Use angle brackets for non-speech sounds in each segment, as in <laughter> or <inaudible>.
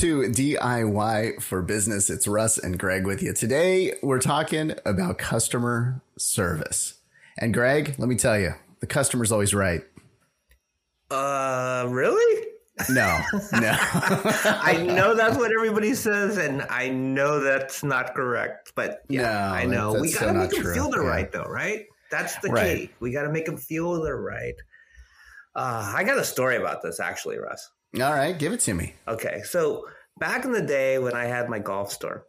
Welcome to DIY for Business. It's Russ and Greg with you. Today, we're talking about customer service. And Greg, let me tell you, the customer's always right. Uh, really? No, <laughs> no. I know that's what everybody says, and I know that's not correct. But yeah, No, I know we gotta so make them true. feel they're Yeah. right, though, right? That's the Right. key. We got to make them feel they're right. Uh, I got a story about this actually, Russ. All right, give it to me. Okay, so back in the day when I had my golf store,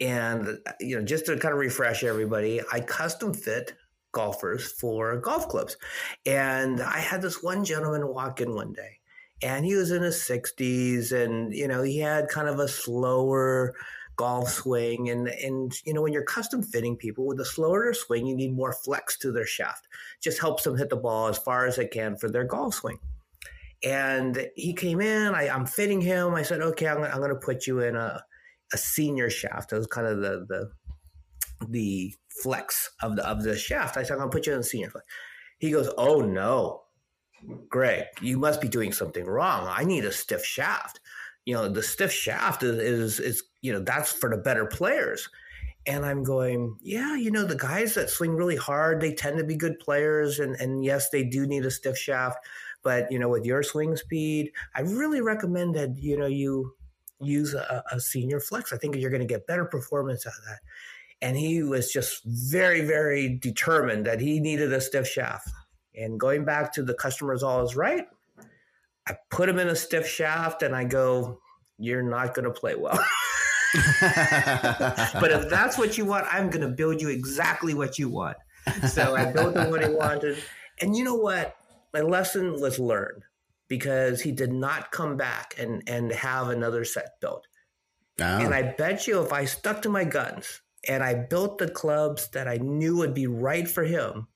and you know, just to kind of refresh everybody, I custom fit golfers for golf clubs, and I had this one gentleman walk in one day, and he was in his sixties, and you know, he had kind of a slower golf swing. And and you know when you're custom fitting people with a slower swing you need more flex to their shaft. Just helps them hit the ball as far as they can for their golf swing and he came in. I, I'm fitting him. I said, "Okay, I'm, I'm going to put you in a, a senior shaft." That was kind of the the the flex of the of the shaft. I said, "I'm going to put you in a senior flex." He goes, "Oh no, Greg, you must be doing something wrong. I need a stiff shaft. You know, the stiff shaft is is, is you know that's for the better players." And I'm going, yeah, you know, the guys that swing really hard, they tend to be good players, and and yes, they do need a stiff shaft but you know with your swing speed i really recommend that you know you use a, a senior flex. I think you're going to get better performance out of that. And he was just very very determined that he needed a stiff shaft. And going back to the customers always right i put him in a stiff shaft and i go you're not going to play well. <laughs> But if that's what you want i'm going to build you exactly what you want. So i built him what he wanted. And you know what my lesson was learned because he did not come back and and have another set built. Oh, And I bet you if I stuck to my guns and I built the clubs that I knew would be right for him,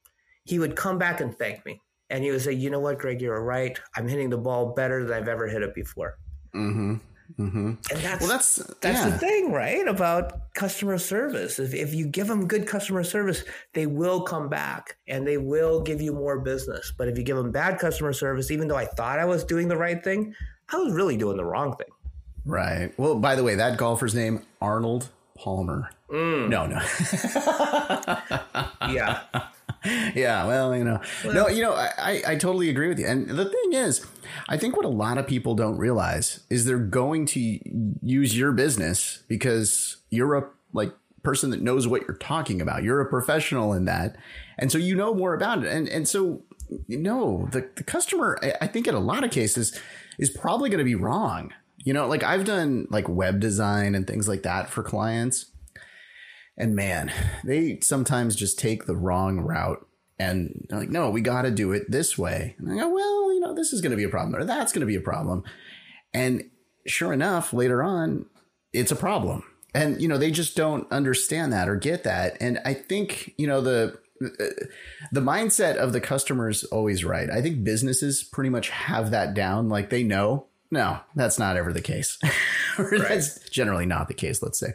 he would come back and thank me. And he would say, "You know what, Greg, you're right. I'm hitting the ball better than I've ever hit it before." mm-hmm, mm-hmm. And that's Well, that's that's yeah. the thing, right? About customer service. If, if you give them good customer service, they will come back and they will give you more business. But if you give them bad customer service, even though I thought I was doing the right thing, I was really doing the wrong thing. right. Well, by the way, that golfer's name Arnold Palmer. Mm, No, no. <laughs> yeah. <laughs> yeah, well, you know, no, you know, I, I, totally agree with you. And the thing is, I think what a lot of people don't realize is they're going to use your business because you're a like person that knows what you're talking about. You're a professional in that, and so you know more about it. And and so no, the the customer, I, I think in a lot of cases, is probably going to be wrong. You know, like I've done like web design and things like that for clients. And man, they sometimes just take the wrong route and they're like, no, we got to do it this way. And I go, well, you know, this is going to be a problem or that's going to be a problem. And sure enough, later on, it's a problem. And, you know, they just don't understand that or get that. And I think, you know, the, uh, the mindset of the customer is always right. I think businesses pretty much have that down. Like they know, no, that's not ever the case. <laughs> or that's generally not the case, let's say.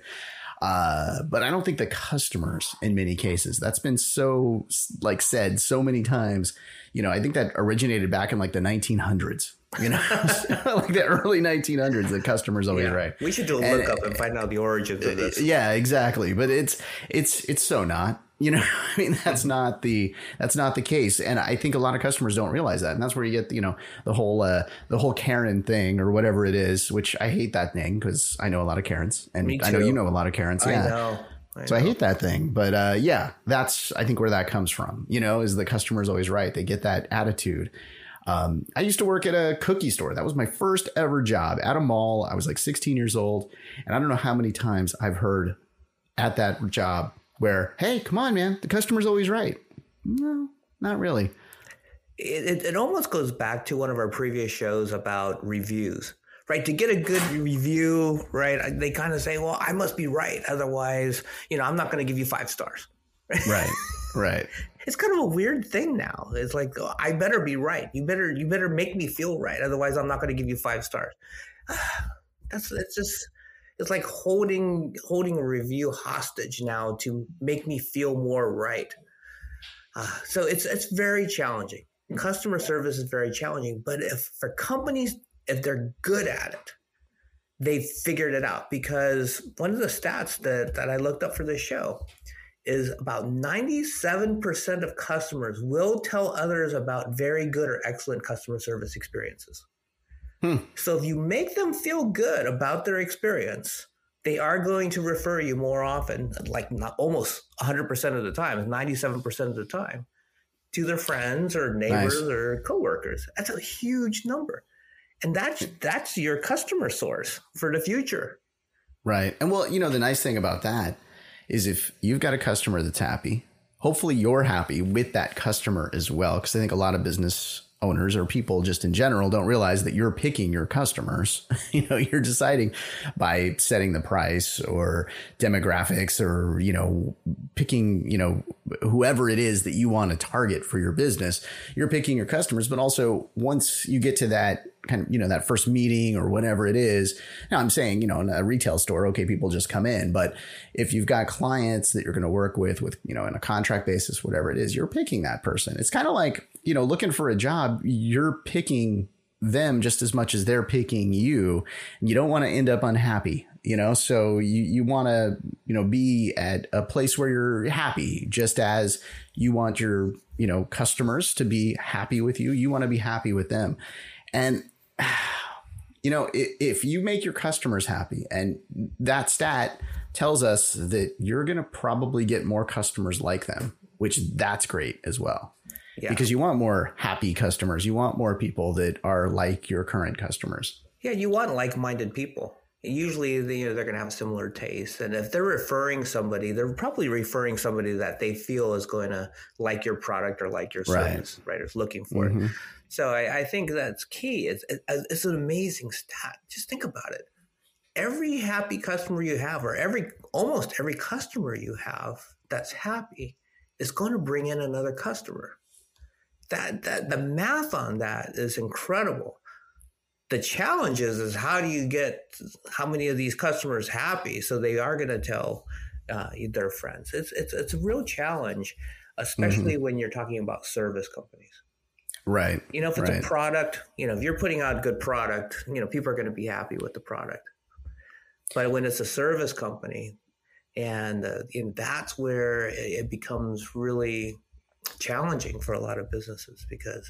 Uh, but I don't think the customers in many cases that's been so like said so many times. You know, I think that originated back in like the 1900s. You know, <laughs> like the early 1900s. The customers always yeah. right. We should do a And- lookup and find out the origins of this. Yeah, exactly. But it's it's it's so not. You know, <laughs> I mean that's not the that's not the case, and I think a lot of customers don't realize that, and that's where you get you know the whole uh, the whole Karen thing or whatever it is, which I hate that thing because I know a lot of Karens, and I know you know a lot of Karens. I Yeah, know. I so I hate that thing, but uh, yeah, that's I think where that comes from. You know, is the customer's always right. They get that attitude. Um, I used to work at a cookie store. That was my first ever job at a mall. I was like 16 years old, and I don't know how many times I've heard at that job where, "Hey, come on, man, the customer's always right." No, not really. it, it, it almost goes back to one of our previous shows about reviews right to get a good review right they kind of say well i must be right otherwise you know i'm not going to give you five stars Right, <laughs> right. it's kind of a weird thing now. It's like oh, i better be right. You better you better make me feel right. Otherwise i'm not going to give you five stars. <sighs> That's it's just it's like holding holding a review hostage now to make me feel more right. Uh, so it's it's very challenging. Customer service is very challenging but if for companies if they're good at it they figured it out. Because one of the stats that, that I looked up for this show is about 97% of customers will tell others about very good or excellent customer service experiences. Hmm. So if you make them feel good about their experience, they are going to refer you more often, like not almost 100% of the time, 97% of the time, to their friends or neighbors nice. or coworkers. That's a huge number. And that's that's your customer source for the future. Right. And well, you know, the nice thing about that is if you've got a customer that's happy, hopefully you're happy with that customer as well. Cause I think a lot of business owners or people just in general don't realize that you're picking your customers. <laughs> you know, you're deciding by setting the price or demographics or, you know, picking, you know, whoever it is that you want to target for your business. You're picking your customers, but also once you get to that kind of, you know, that first meeting or whatever it is. Now I'm saying, you know, in a retail store, okay, people just come in. But if you've got clients that you're going to work with, with, you know, in a contract basis, whatever it is, you're picking that person. It's kind of like, you know, looking for a job, you're picking them just as much as they're picking you. You don't want to end up unhappy, you know? So you, you want to, you know, be at a place where you're happy, just as you want your, you know, customers to be happy with you. You want to be happy with them. And <sighs> you know, if you make your customers happy and that stat tells us that you're going to probably get more customers like them, which that's great as well. Yeah. Because you want more happy customers. You want more people that are like your current customers. Yeah, you want like-minded people usually you know, they're going to have similar tastes and if they're referring somebody they're probably referring somebody that they feel is going to like your product or like your service right, right? Is looking for mm-hmm. it so I, I, think that's key it's, it's an amazing stat just think about it every happy customer you have or every almost every customer you have that's happy is going to bring in another customer that that the math on that is incredible the challenge is, is how do you get how many of these customers happy so they are going to tell uh, their friends it's, it's it's a real challenge especially mm-hmm. when you're talking about service companies right you know if it's right. a product you know if you're putting out good product you know people are going to be happy with the product but when it's a service company and, uh, and that's where it becomes really challenging for a lot of businesses because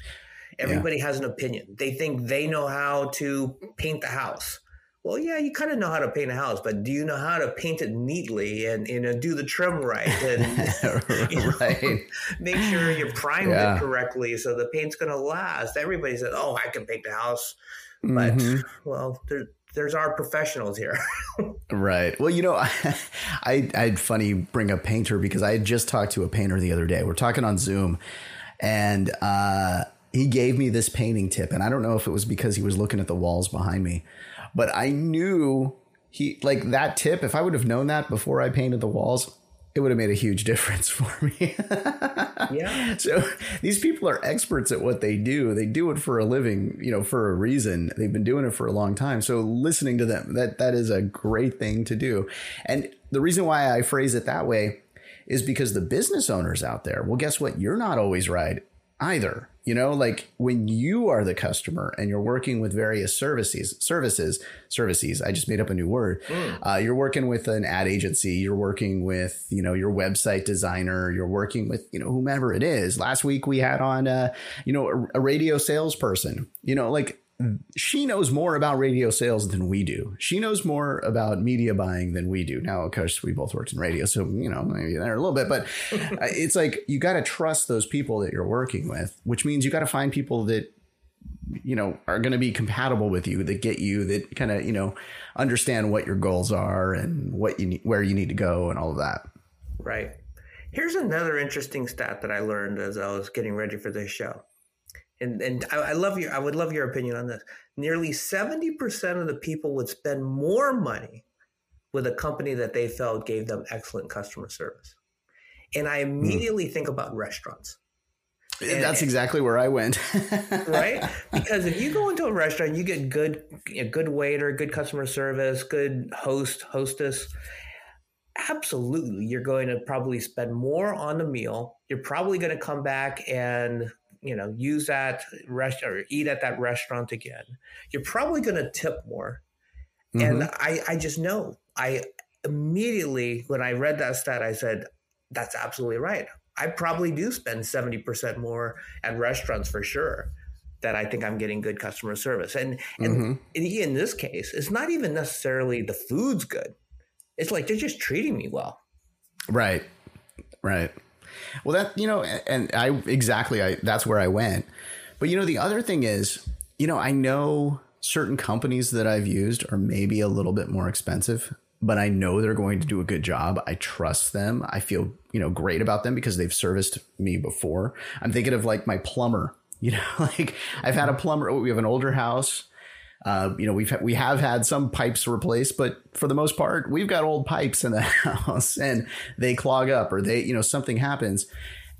Everybody yeah. has an opinion. They think they know how to paint the house. Well, yeah, you kind of know how to paint a house, but do you know how to paint it neatly and you know do the trim right and <laughs> you know, <laughs> make sure you prime yeah. it correctly so the paint's going to last? Everybody says, "Oh, I can paint the house," but mm-hmm. well, there, there's our professionals here. <laughs> right. Well, you know, <laughs> I, I I'd funny bring a painter because I just talked to a painter the other day. We're talking on Zoom, and uh, he gave me this painting tip and i don't know if it was because he was looking at the walls behind me but i knew he like that tip if i would have known that before i painted the walls it would have made a huge <laughs> difference for me. Yeah. So these people are experts at what they do. They do it for a living you know for a reason. They've been doing it for a long time. So listening to them that that is a great thing to do. And the reason why i phrase it that way is because the business owners out there well guess what? You're not always right either you know, like when you are the customer and you're working with various services, services, services. I just made up a new word. Mm. Uh, you're working with an ad agency. You're working with, you know, your website designer. You're working with, you know, whomever it is. Last week we had on, uh, you know, a, a radio salesperson. You know, like she knows more about radio sales than we do. She knows more about media buying than we do. Now, of course, we both worked in radio, so you know maybe there a little bit, but uh, <laughs> it's like you got to trust those people that you're working with, which means you got to find people that you know are going to be compatible with you, that get you, that kind of you know understand what your goals are and what you need, where you need to go, and all of that. Right. Here's another interesting stat that I learned as I was getting ready for this show and and I, I love your I would love your opinion on this. Nearly 70% of the people would spend more money with a company that they felt gave them excellent customer service. And I hmm. immediately mm. think about restaurants. And, That's exactly where I went. <laughs> right? Because if you go into a restaurant, you get good a good waiter, good customer service, good host, hostess. Absolutely, you're going to probably spend more on the meal. You're probably going to come back and you know use that rest or eat at that restaurant again you're probably going to tip more Mm-hmm. And I, I just know. I immediately, when I read that stat, I said, that's absolutely right. I probably do spend 70% more at restaurants for sure that I think I'm getting good customer service. And, and mm-hmm. in this case, it's not even necessarily the food's good. It's like they're just treating me well. Right. Right. Well, that, you know, and I exactly, I, that's where I went. But, you know, the other thing is, you know, I know certain companies that I've used are maybe a little bit more expensive, but I know they're going to do a good job. I trust them. I feel, you know, great about them because they've serviced me before. I'm thinking of like my plumber, <laughs> you know, like I've had a plumber, oh, we have an older house. Uh, you know, we've we have had some pipes replaced, but for the most part, we've got old pipes in the <laughs> house and they clog up or they, you know, something happens.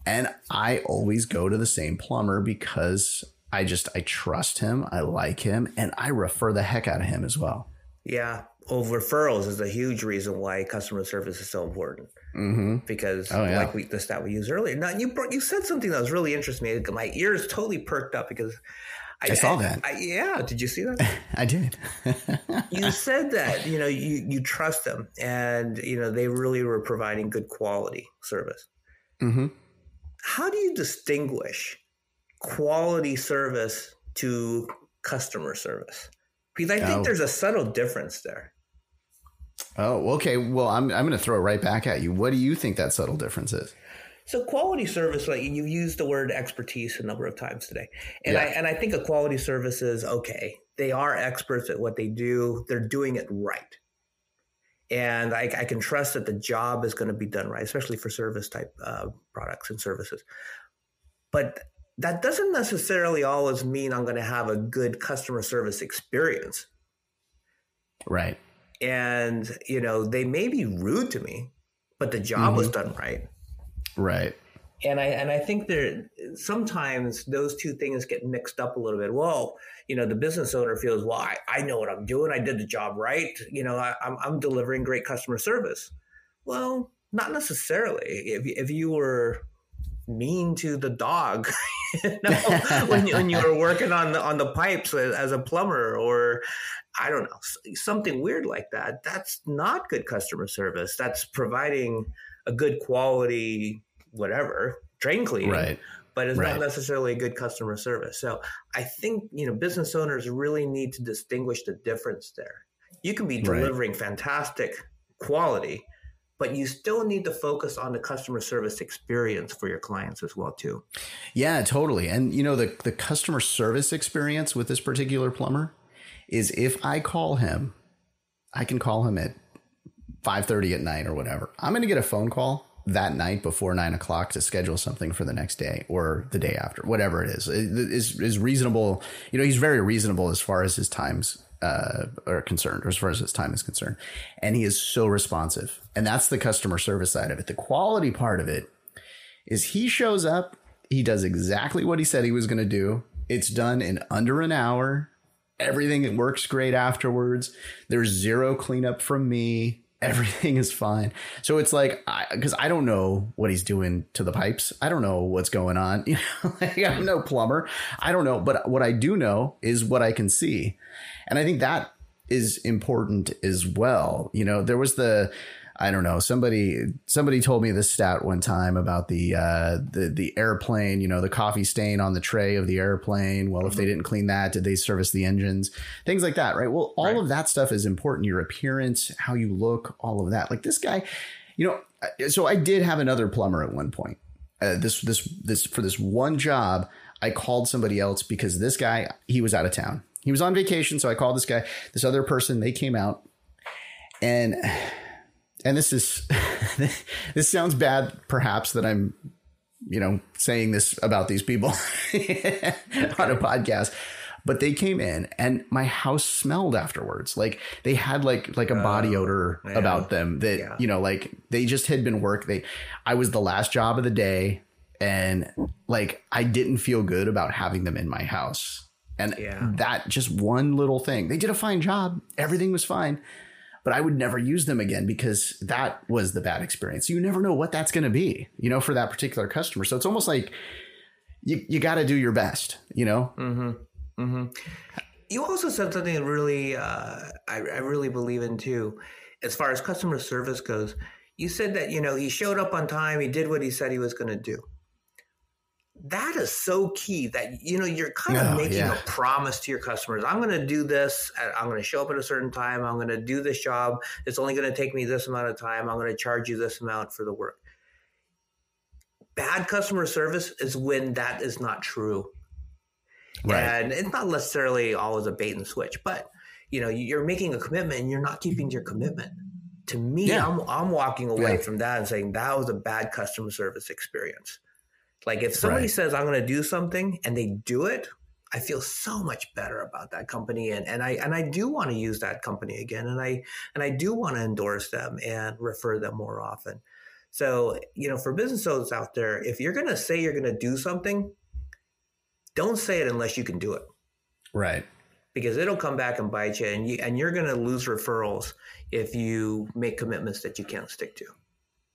And I always go to the same plumber because I just I trust him, I like him, and I refer the heck out of him as well. Yeah, well, referrals is a huge reason why customer service is so important. Mm-hmm. Because, oh, yeah. like we, the stat we used earlier, now you brought, you said something that was really interesting. My ears totally perked up because I, saw that. I, yeah, did you see that? <laughs> I did. <laughs> you said that you know you you trust them, and you know they really were providing good quality service. Mm-hmm. How do you distinguish quality service to customer service? Because I think oh. there's a subtle difference there. Oh, okay. Well, I'm I'm going to throw it right back at you. What do you think that subtle difference is? So quality service, like you used the word expertise a number of times today, and yeah. I and I think a quality service is okay. They are experts at what they do. They're doing it right, and I, I can trust that the job is going to be done right, especially for service type uh, products and services. But that doesn't necessarily always mean I'm going to have a good customer service experience. Right. And, you know, they may be rude to me, but the job mm-hmm. was done right. Right. And I and I think there sometimes those two things get mixed up a little bit. Well, you know, the business owner feels, well, I, I know what I'm doing. I did the job right. You know, I, I'm I'm delivering great customer service. Well, not necessarily. If if you were mean to the dog <laughs> you <laughs> when, when you were working on the on the pipes as a plumber or I don't know something weird like that. That's not good customer service. That's providing a good quality whatever drain cleaning, right? But it's right. not necessarily a good customer service. So I think you know business owners really need to distinguish the difference there. You can be delivering right. fantastic quality but you still need to focus on the customer service experience for your clients as well too. Yeah, totally. And you know the the customer service experience with this particular plumber is if I call him, I can call him at five thirty at night or whatever. I'm going to get a phone call that night before nine o'clock to schedule something for the next day or the day after, whatever it is, is is reasonable. You know, he's very reasonable as far as his times uh, are concerned, or as far as his time is concerned. And he is so responsive. And that's the customer service side of it. The quality part of it is he shows up, he does exactly what he said he was going to do. It's done in under an hour. Everything works great afterwards. There's zero cleanup from me. Everything is fine. So it's like, because I, I, don't know what he's doing to the pipes. I don't know what's going on. <laughs> You know, like, I'm no plumber. I don't know. But what I do know is what I can see. And I think that is important as well. You know, there was the I don't know. Somebody somebody told me this stat one time about the uh, the the airplane. You know, the coffee stain on the tray of the airplane. Well, if they mm-hmm. didn't clean that, did they service the engines? Things like that, right? Well, all right. of that stuff is important. Your appearance, how you look, all of that. Like this guy, you know. So I did have another plumber at one point. Uh, this this this for this one job, I called somebody else because this guy he was out of town he was on vacation, so I called this guy, this other person. They came out, and and this is <laughs> this sounds bad, perhaps that I'm, you know, saying this about these people <laughs> on a podcast. But they came in and my house smelled afterwards. Like they had like like a body oh, odor about them that yeah. you know like they just had been work. They I was the last job of the day and like I didn't feel good about having them in my house. And yeah. that just one little thing, they did a fine job. Everything was fine, but I would never use them again because that was the bad experience. You never know what that's going to be, you know, for that particular customer. So it's almost like you, you got to do your best, you know? Mm-hmm. Mm-hmm. you also said something really uh, I, I really believe in too, as far as customer service goes. You said that you know he showed up on time, he did what he said he was going to do. That is so key that you know you're kind of Oh, making yeah. a promise to your customers. I'm going to do this. I'm going to show up at a certain time. I'm going to do this job. It's only going to take me this amount of time. I'm going to charge you this amount for the work. Bad customer service is when that is not true. And it's not necessarily always a bait and switch, but you know, you're making a commitment and you're not keeping your commitment. To me, Yeah. I'm I'm walking away Yeah. from that and saying that was a bad customer service experience. Like if somebody Right. says I'm going to do something and they do it, I feel so much better about that company and, and I and I do want to use that company again and I and I do want to endorse them and refer them more often. So, you know, for business owners out there, if you're going to say you're going to do something, don't say it unless you can do it Right. because it'll come back and bite you and you and you're going to lose referrals if you make commitments that you can't stick to.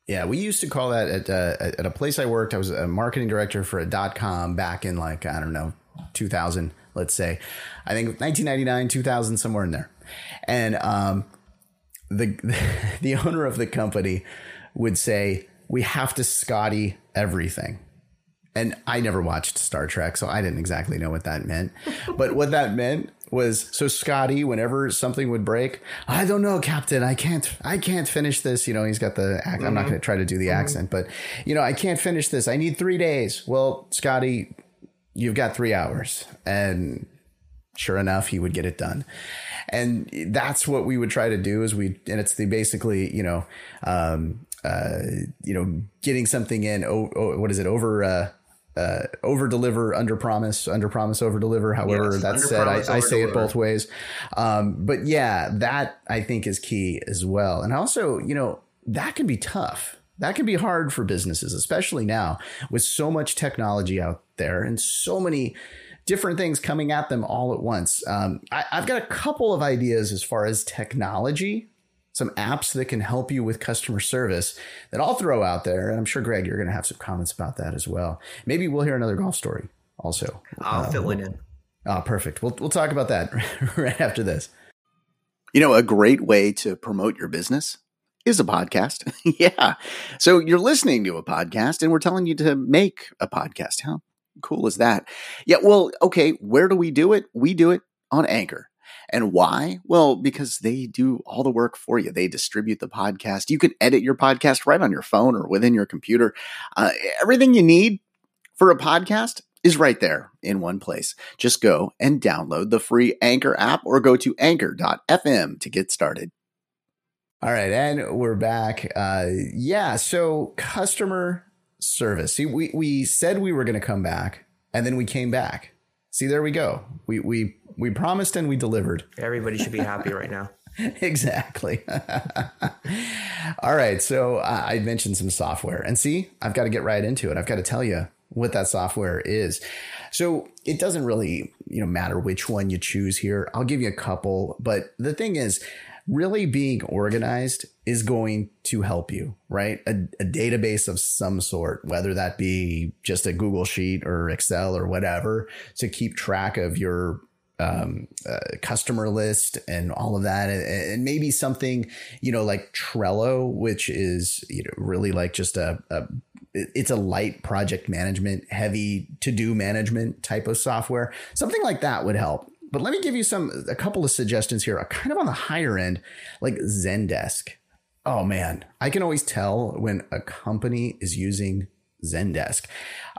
Yeah, we used to call that at uh, at a place I worked. I was a marketing director for a dot com back in like I don't know, 2000, let's say. I think 1999, 2000, somewhere in there. And um, the <laughs> the owner of the company would say, "We have to Scotty everything." And I never watched Star Trek, so I didn't exactly know what that meant. But what that meant was so Scotty, whenever something would break, I don't know, Captain, I can't, I can't finish this. You know, he's got the. Ac- I'm not going to try to do the accent, but you know, I can't finish this. I need three days. Well, Scotty, you've got three hours, and sure enough, he would get it done. And that's what we would try to do is we, and it's the basically, you know, um, uh, you know, getting something in, oh, oh what is it over, uh, uh, over deliver, under promise, under promise, over deliver. However, Yes, that's said, I, I say it both ways. Um, but yeah, that I think is key as well. And also, you know, that can be tough. That can be hard for businesses, especially now with so much technology out there and so many different things coming at them all at once. Um, I, I've got a couple of ideas as far as technology, some apps that can help you with customer service that I'll throw out there. And I'm sure, Greg, you're going to have some comments about that as well. Maybe we'll hear another golf story also. I'll uh, fit one in. Oh, perfect. We'll, we'll talk about that <laughs> right after this. You know, a great way to promote your business is a podcast. <laughs> yeah. So you're listening to a podcast and we're telling you to make a podcast. How cool is that? Yeah. Well, okay. Where do we do it? We do it on Anchor. And why? Well, because they do all the work for you. They distribute the podcast. You can edit your podcast right on your phone or within your computer. Uh, everything you need for a podcast is right there in one place. Just go and download the free Anchor app or go to anchor.fm to get started. All right, and we're back. Uh, yeah, so customer service. See, we we said we were going to come back, and then we came back. See, there we go. We we we promised and we delivered. Everybody should be happy right now. <laughs> exactly. <laughs> All right, so uh, I mentioned some software, and see, I've got to get right into it. I've got to tell you what that software is. So it doesn't really, you know, matter which one you choose here. I'll give you a couple, but the thing is, really being organized is going to help you, right? A, a database of some sort, whether that be just a Google Sheet or Excel or whatever, to keep track of your um, uh, customer list and all of that, and, and maybe something you know like Trello, which is you know really like just a, a it's a light project management, heavy to do management type of software. Something like that would help. But let me give you some a couple of suggestions here, kind of on the higher end, like Zendesk. Oh man, I can always tell when a company is using Zendesk.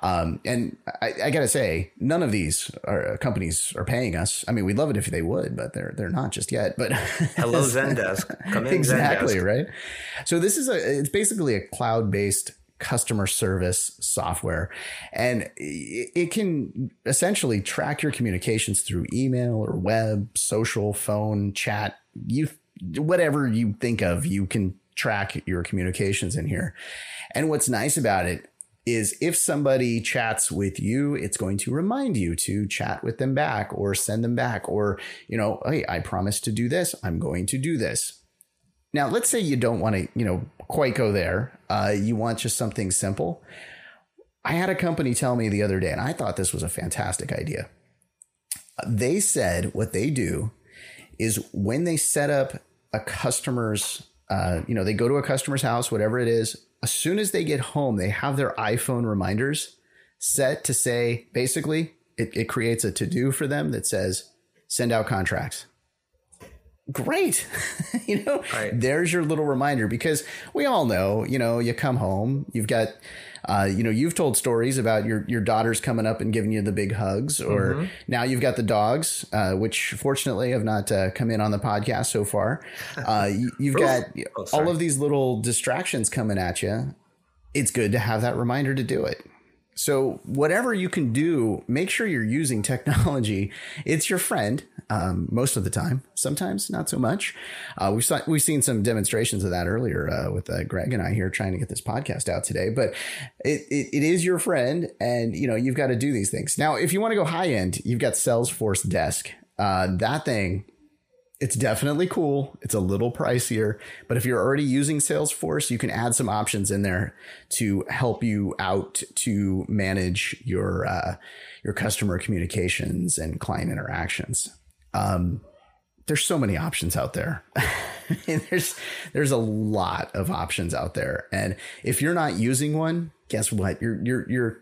Um, and I, I gotta say, none of these are, companies are paying us. I mean, we'd love it if they would, but they're they're not just yet. But <laughs> Hello, Zendesk. Come in, exactly Zendesk. right. So this is a it's basically a cloud based customer service software, and it can essentially track your communications through email or web, social, phone, chat. You whatever you think of, you can track your communications in here. And what's nice about it is if somebody chats with you, it's going to remind you to chat with them back or send them back or, you know, hey, I promised to do this. I'm going to do this. Now, let's say you don't want to, you know, quite go there. Uh, you want just something simple. I had a company tell me the other day, and I thought this was a fantastic idea. They said what they do is when they set up a customer's, uh, you know, they go to a customer's house, whatever it is, as soon as they get home, they have their iPhone reminders set to say, basically, it, it creates a to do for them that says, send out contracts. Great. <laughs> you know, right. there's your little reminder because we all know, you know, you come home, you've got, uh, you know, you've told stories about your your daughters coming up and giving you the big hugs, or mm-hmm. now you've got the dogs, uh, which fortunately have not uh, come in on the podcast so far. Uh, <laughs> you, have got oh, all of these little distractions coming at you. It's good to have that reminder to do it. So, whatever you can do, make sure you're using technology. It's your friend um, most of the time. Sometimes not so much. Uh, we've saw, we've seen some demonstrations of that earlier uh, with uh, Greg and I here trying to get this podcast out today. But it, it, it is your friend, and you know you've got to do these things. Now, if you want to go high end, you've got Salesforce Desk. Uh, that thing it's definitely cool. It's a little pricier, but if you're already using Salesforce, you can add some options in there to help you out to manage your uh, your customer communications and client interactions. Um, there's so many options out there. <laughs> there's there's a lot of options out there, and if you're not using one, guess what? Your your your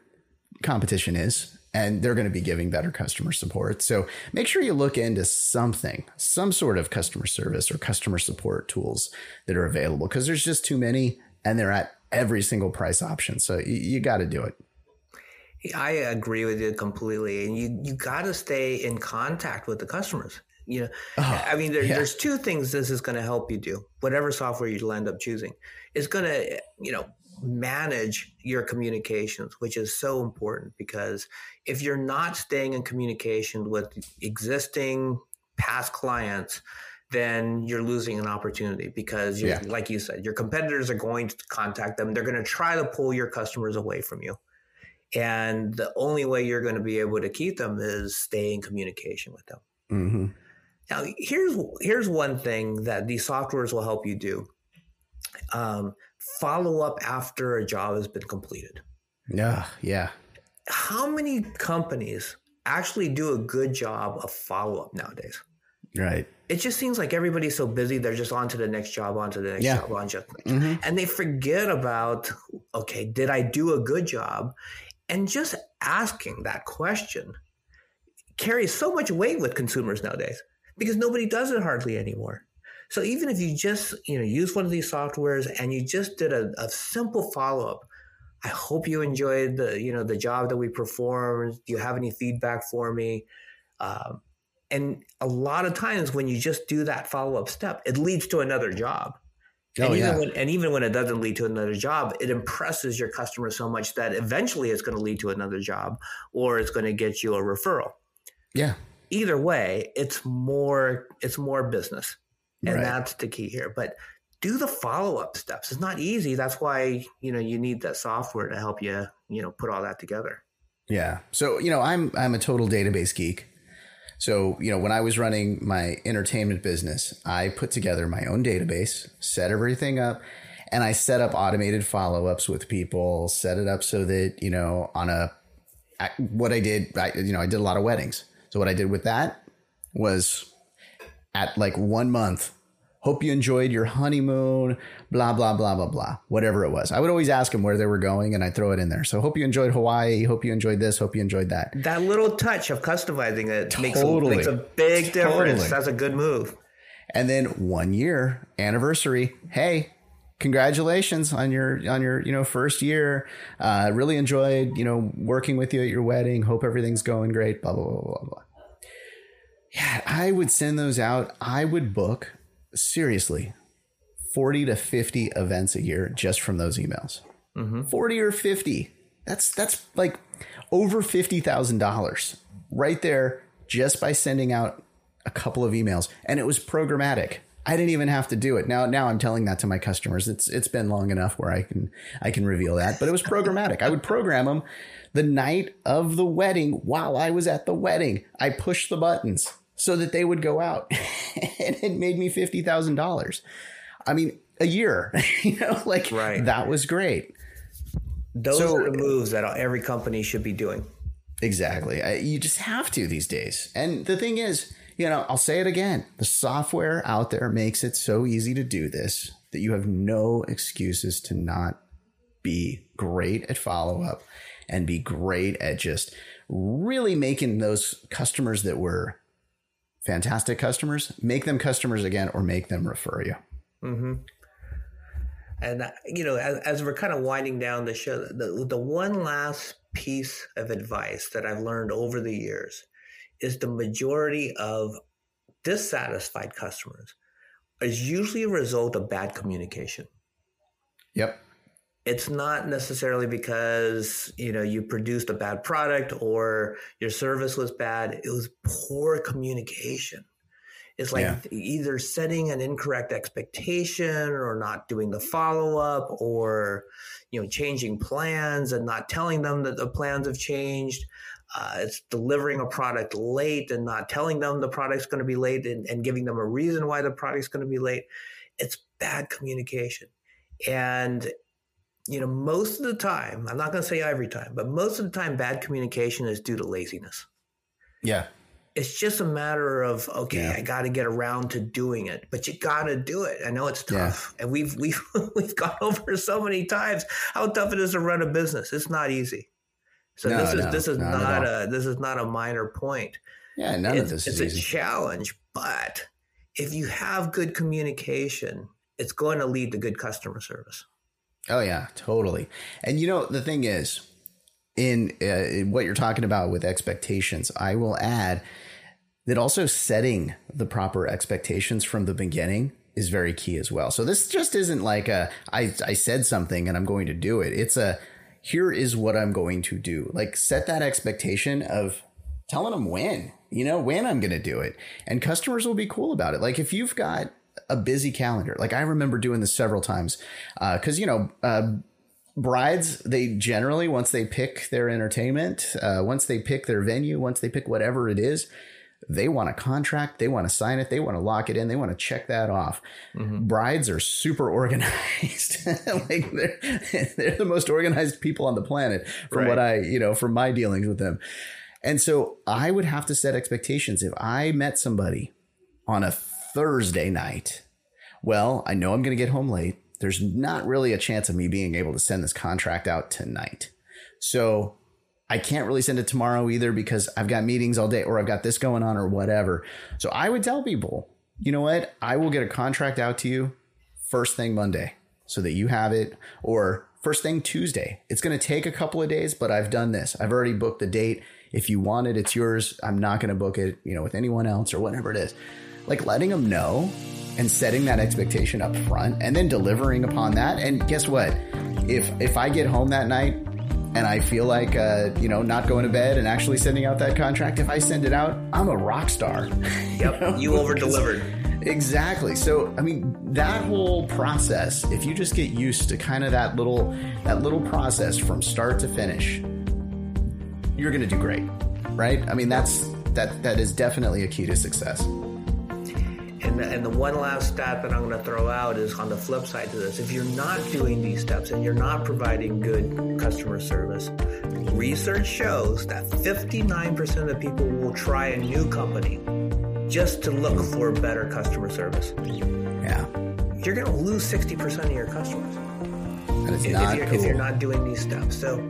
competition is and they're going to be giving better customer support. So make sure you look into something, some sort of customer service or customer support tools that are available because there's just too many and they're at every single price option. So you, you got to do it. I agree with you completely. And you, you got to stay in contact with the customers. You know, oh, I mean, there, yeah. there's two things this is going to help you do. Whatever software you'll end up choosing is going to, you know, manage your communications, which is so important because if you're not staying in communication with existing past clients, then you're losing an opportunity because yeah. like you said, your competitors are going to contact them. They're going to try to pull your customers away from you. And the only way you're going to be able to keep them is stay in communication with them. Mm-hmm. Now, here's here's one thing that these softwares will help you do. Um, follow up after a job has been completed. Yeah, yeah. How many companies actually do a good job of follow up nowadays? Right. It just seems like everybody's so busy, they're just on to the next job, on to the next yeah. job, on to mm-hmm. and they forget about, okay, did I do a good job? And just asking that question carries so much weight with consumers nowadays because nobody does it hardly anymore. So even if you just you know use one of these softwares and you just did a, a simple follow up, I hope you enjoyed the you know the job that we performed. Do you have any feedback for me? Um, and a lot of times when you just do that follow up step, it leads to another job. Oh, and even yeah. when and even when it doesn't lead to another job, it impresses your customer so much that eventually it's going to lead to another job or it's going to get you a referral. Yeah. Either way, it's more it's more business. And right. that's the key here. But do the follow up steps. It's not easy. That's why, you know, you need that software to help you, you know, put all that together. Yeah. So, you know, I'm I'm a total database geek. So, you know, when I was running my entertainment business, I put together my own database, set everything up, and I set up automated follow ups with people, set it up so that, you know, on a, what I did, I, you know, I did a lot of weddings. So, what I did with that was at like one month, Hope you enjoyed your honeymoon, blah, blah, blah, blah, blah, whatever it was. I would always ask them where they were going and I'd throw it in there. So hope you enjoyed Hawaii. Hope you enjoyed this. Hope you enjoyed that. That little touch of customizing it totally. makes, a, makes a big difference. Totally. That's a good move. And then one year anniversary. Hey, congratulations on your on your you know first year uh really enjoyed you know working with you at your wedding hope everything's going great blah blah blah blah blah yeah i would send those out i would book seriously 40 to 50 events a year just from those emails. Mm-hmm. 40 or 50. That's that's like over $50,000 right there just by sending out a couple of emails and it was programmatic. I didn't even have to do it. Now now I'm telling that to my customers. It's it's been long enough where I can I can reveal that, but it was programmatic. I would program them the night of the wedding while I was at the wedding. I pushed the buttons so that they would go out <laughs> and it made me $50,000. I mean, a year, <laughs> you know, like right. that was great. Those so, are the moves that every company should be doing. Exactly. I, you just have to these days. And the thing is, you know, I'll say it again the software out there makes it so easy to do this that you have no excuses to not be great at follow up and be great at just really making those customers that were fantastic customers make them customers again or make them refer you. Mm-hmm. And uh, you know, as, as, we're kind of winding down the show, the the one last piece of advice that I've learned over the years is the majority of dissatisfied customers is usually a result of bad communication. Yep. It's not necessarily because, you know, you produced a bad product or your service was bad. It was poor communication. It's like yeah. either setting an incorrect expectation or not doing the follow up or, you know, changing plans and not telling them that the plans have changed. Uh, it's delivering a product late and not telling them the product's going to be late and, and giving them a reason why the product's going to be late. It's bad communication. And, you know, most of the time, I'm not going to say every time, but most of the time, bad communication is due to laziness. Yeah. It's just a matter of okay, yeah. I got to get around to doing it, but you got to do it. I know it's tough, yeah. and we've <laughs> we've we've gone over so many times how tough it is to run a business. It's not easy. So no, this is no, this is not, not a this is not a minor point. Yeah, none it's, of this it's is a challenge, but if you have good communication, it's going to lead to good customer service. Oh yeah, totally. And you know the thing is, in, uh, in what you're talking about with expectations, I will add that also setting the proper expectations from the beginning is very key as well. So this just isn't like a I I said something and I'm going to do it. It's a here is what I'm going to do. Like set that expectation of telling them when, you know, when I'm going to do it. And customers will be cool about it. Like if you've got a busy calendar, like I remember doing this several times, uh, cause you know, uh, brides, they generally, once they pick their entertainment, uh, once they pick their venue, once they pick whatever it is, they want a contract, they want to sign it, they want to lock it in, they want to check that off. Mm-hmm. Brides are super <laughs> organized. <laughs> like they're, <laughs> they're the most organized people on the planet from right. what I, you know, from my dealings with them. And so I would have to set expectations. If I met somebody on a Thursday night, well, I know I'm going to get home late. There's not really a chance of me being able to send this contract out tonight. So I can't really send it tomorrow either because I've got meetings all day or I've got this going on or whatever. So I would tell people, you know what? I will get a contract out to you first thing Monday so that you have it or first thing Tuesday. It's going to take a couple of days, but I've done this. I've already booked the date. If you want it, it's yours. I'm not going to book it, you know, with anyone else or whatever it is. Like letting them know and setting that expectation up front and then delivering upon that. And guess what? If if I get home that night and I feel like, uh, you know, not going to bed and actually sending out that contract, if I send it out, I'm a rock star. <laughs> Yep, you, know? you over delivered. Exactly. So, I mean, that whole process, if you just get used to kind of that little, that little process from start to finish, you're going to do great, right? I mean, that's, that, that is definitely a key to success. And the, and the one last stat that I'm going to throw out is on the flip side to this. If you're not doing these steps and you're not providing good customer service, research shows that 59% of people will try a new company just to look for better customer service. Yeah. You're going to lose 60% of your customers. If, not if, you're, cool. if you're not doing these steps. So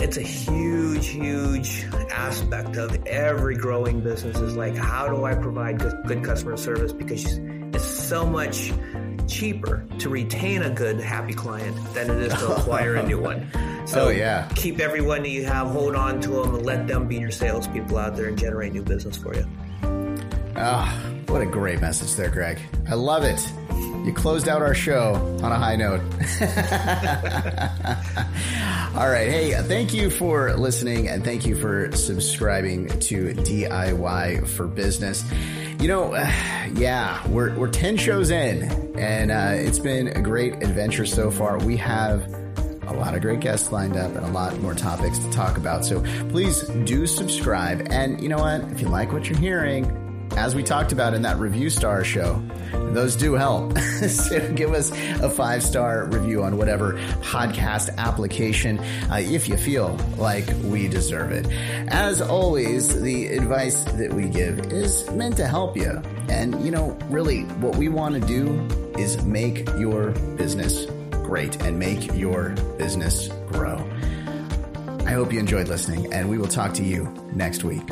it's a huge, huge aspect of every growing business is like, how do I provide good, good customer service? Because it's so much cheaper to retain a good, happy client than it is to acquire a new one. <laughs> So oh, yeah. keep everyone that you have, hold on to them, and let them be your salespeople out there and generate new business for you. Ah, oh, what a great message there, Greg. I love it. You closed out our show on a high note. <laughs> All right. Hey, thank you for listening and thank you for subscribing to DIY for Business. You know, uh, <sighs> yeah, we're, we're 10 shows in and uh, it's been a great adventure so far. We have a lot of great guests lined up and a lot more topics to talk about. So please do subscribe. And you know what? If you like what you're hearing, as we talked about in that review star show, those do help. <laughs> so give us a five star review on whatever podcast application uh, if you feel like we deserve it. As always, the advice that we give is meant to help you. And, you know, really, what we want to do is make your business great and make your business grow. I hope you enjoyed listening, and we will talk to you next week.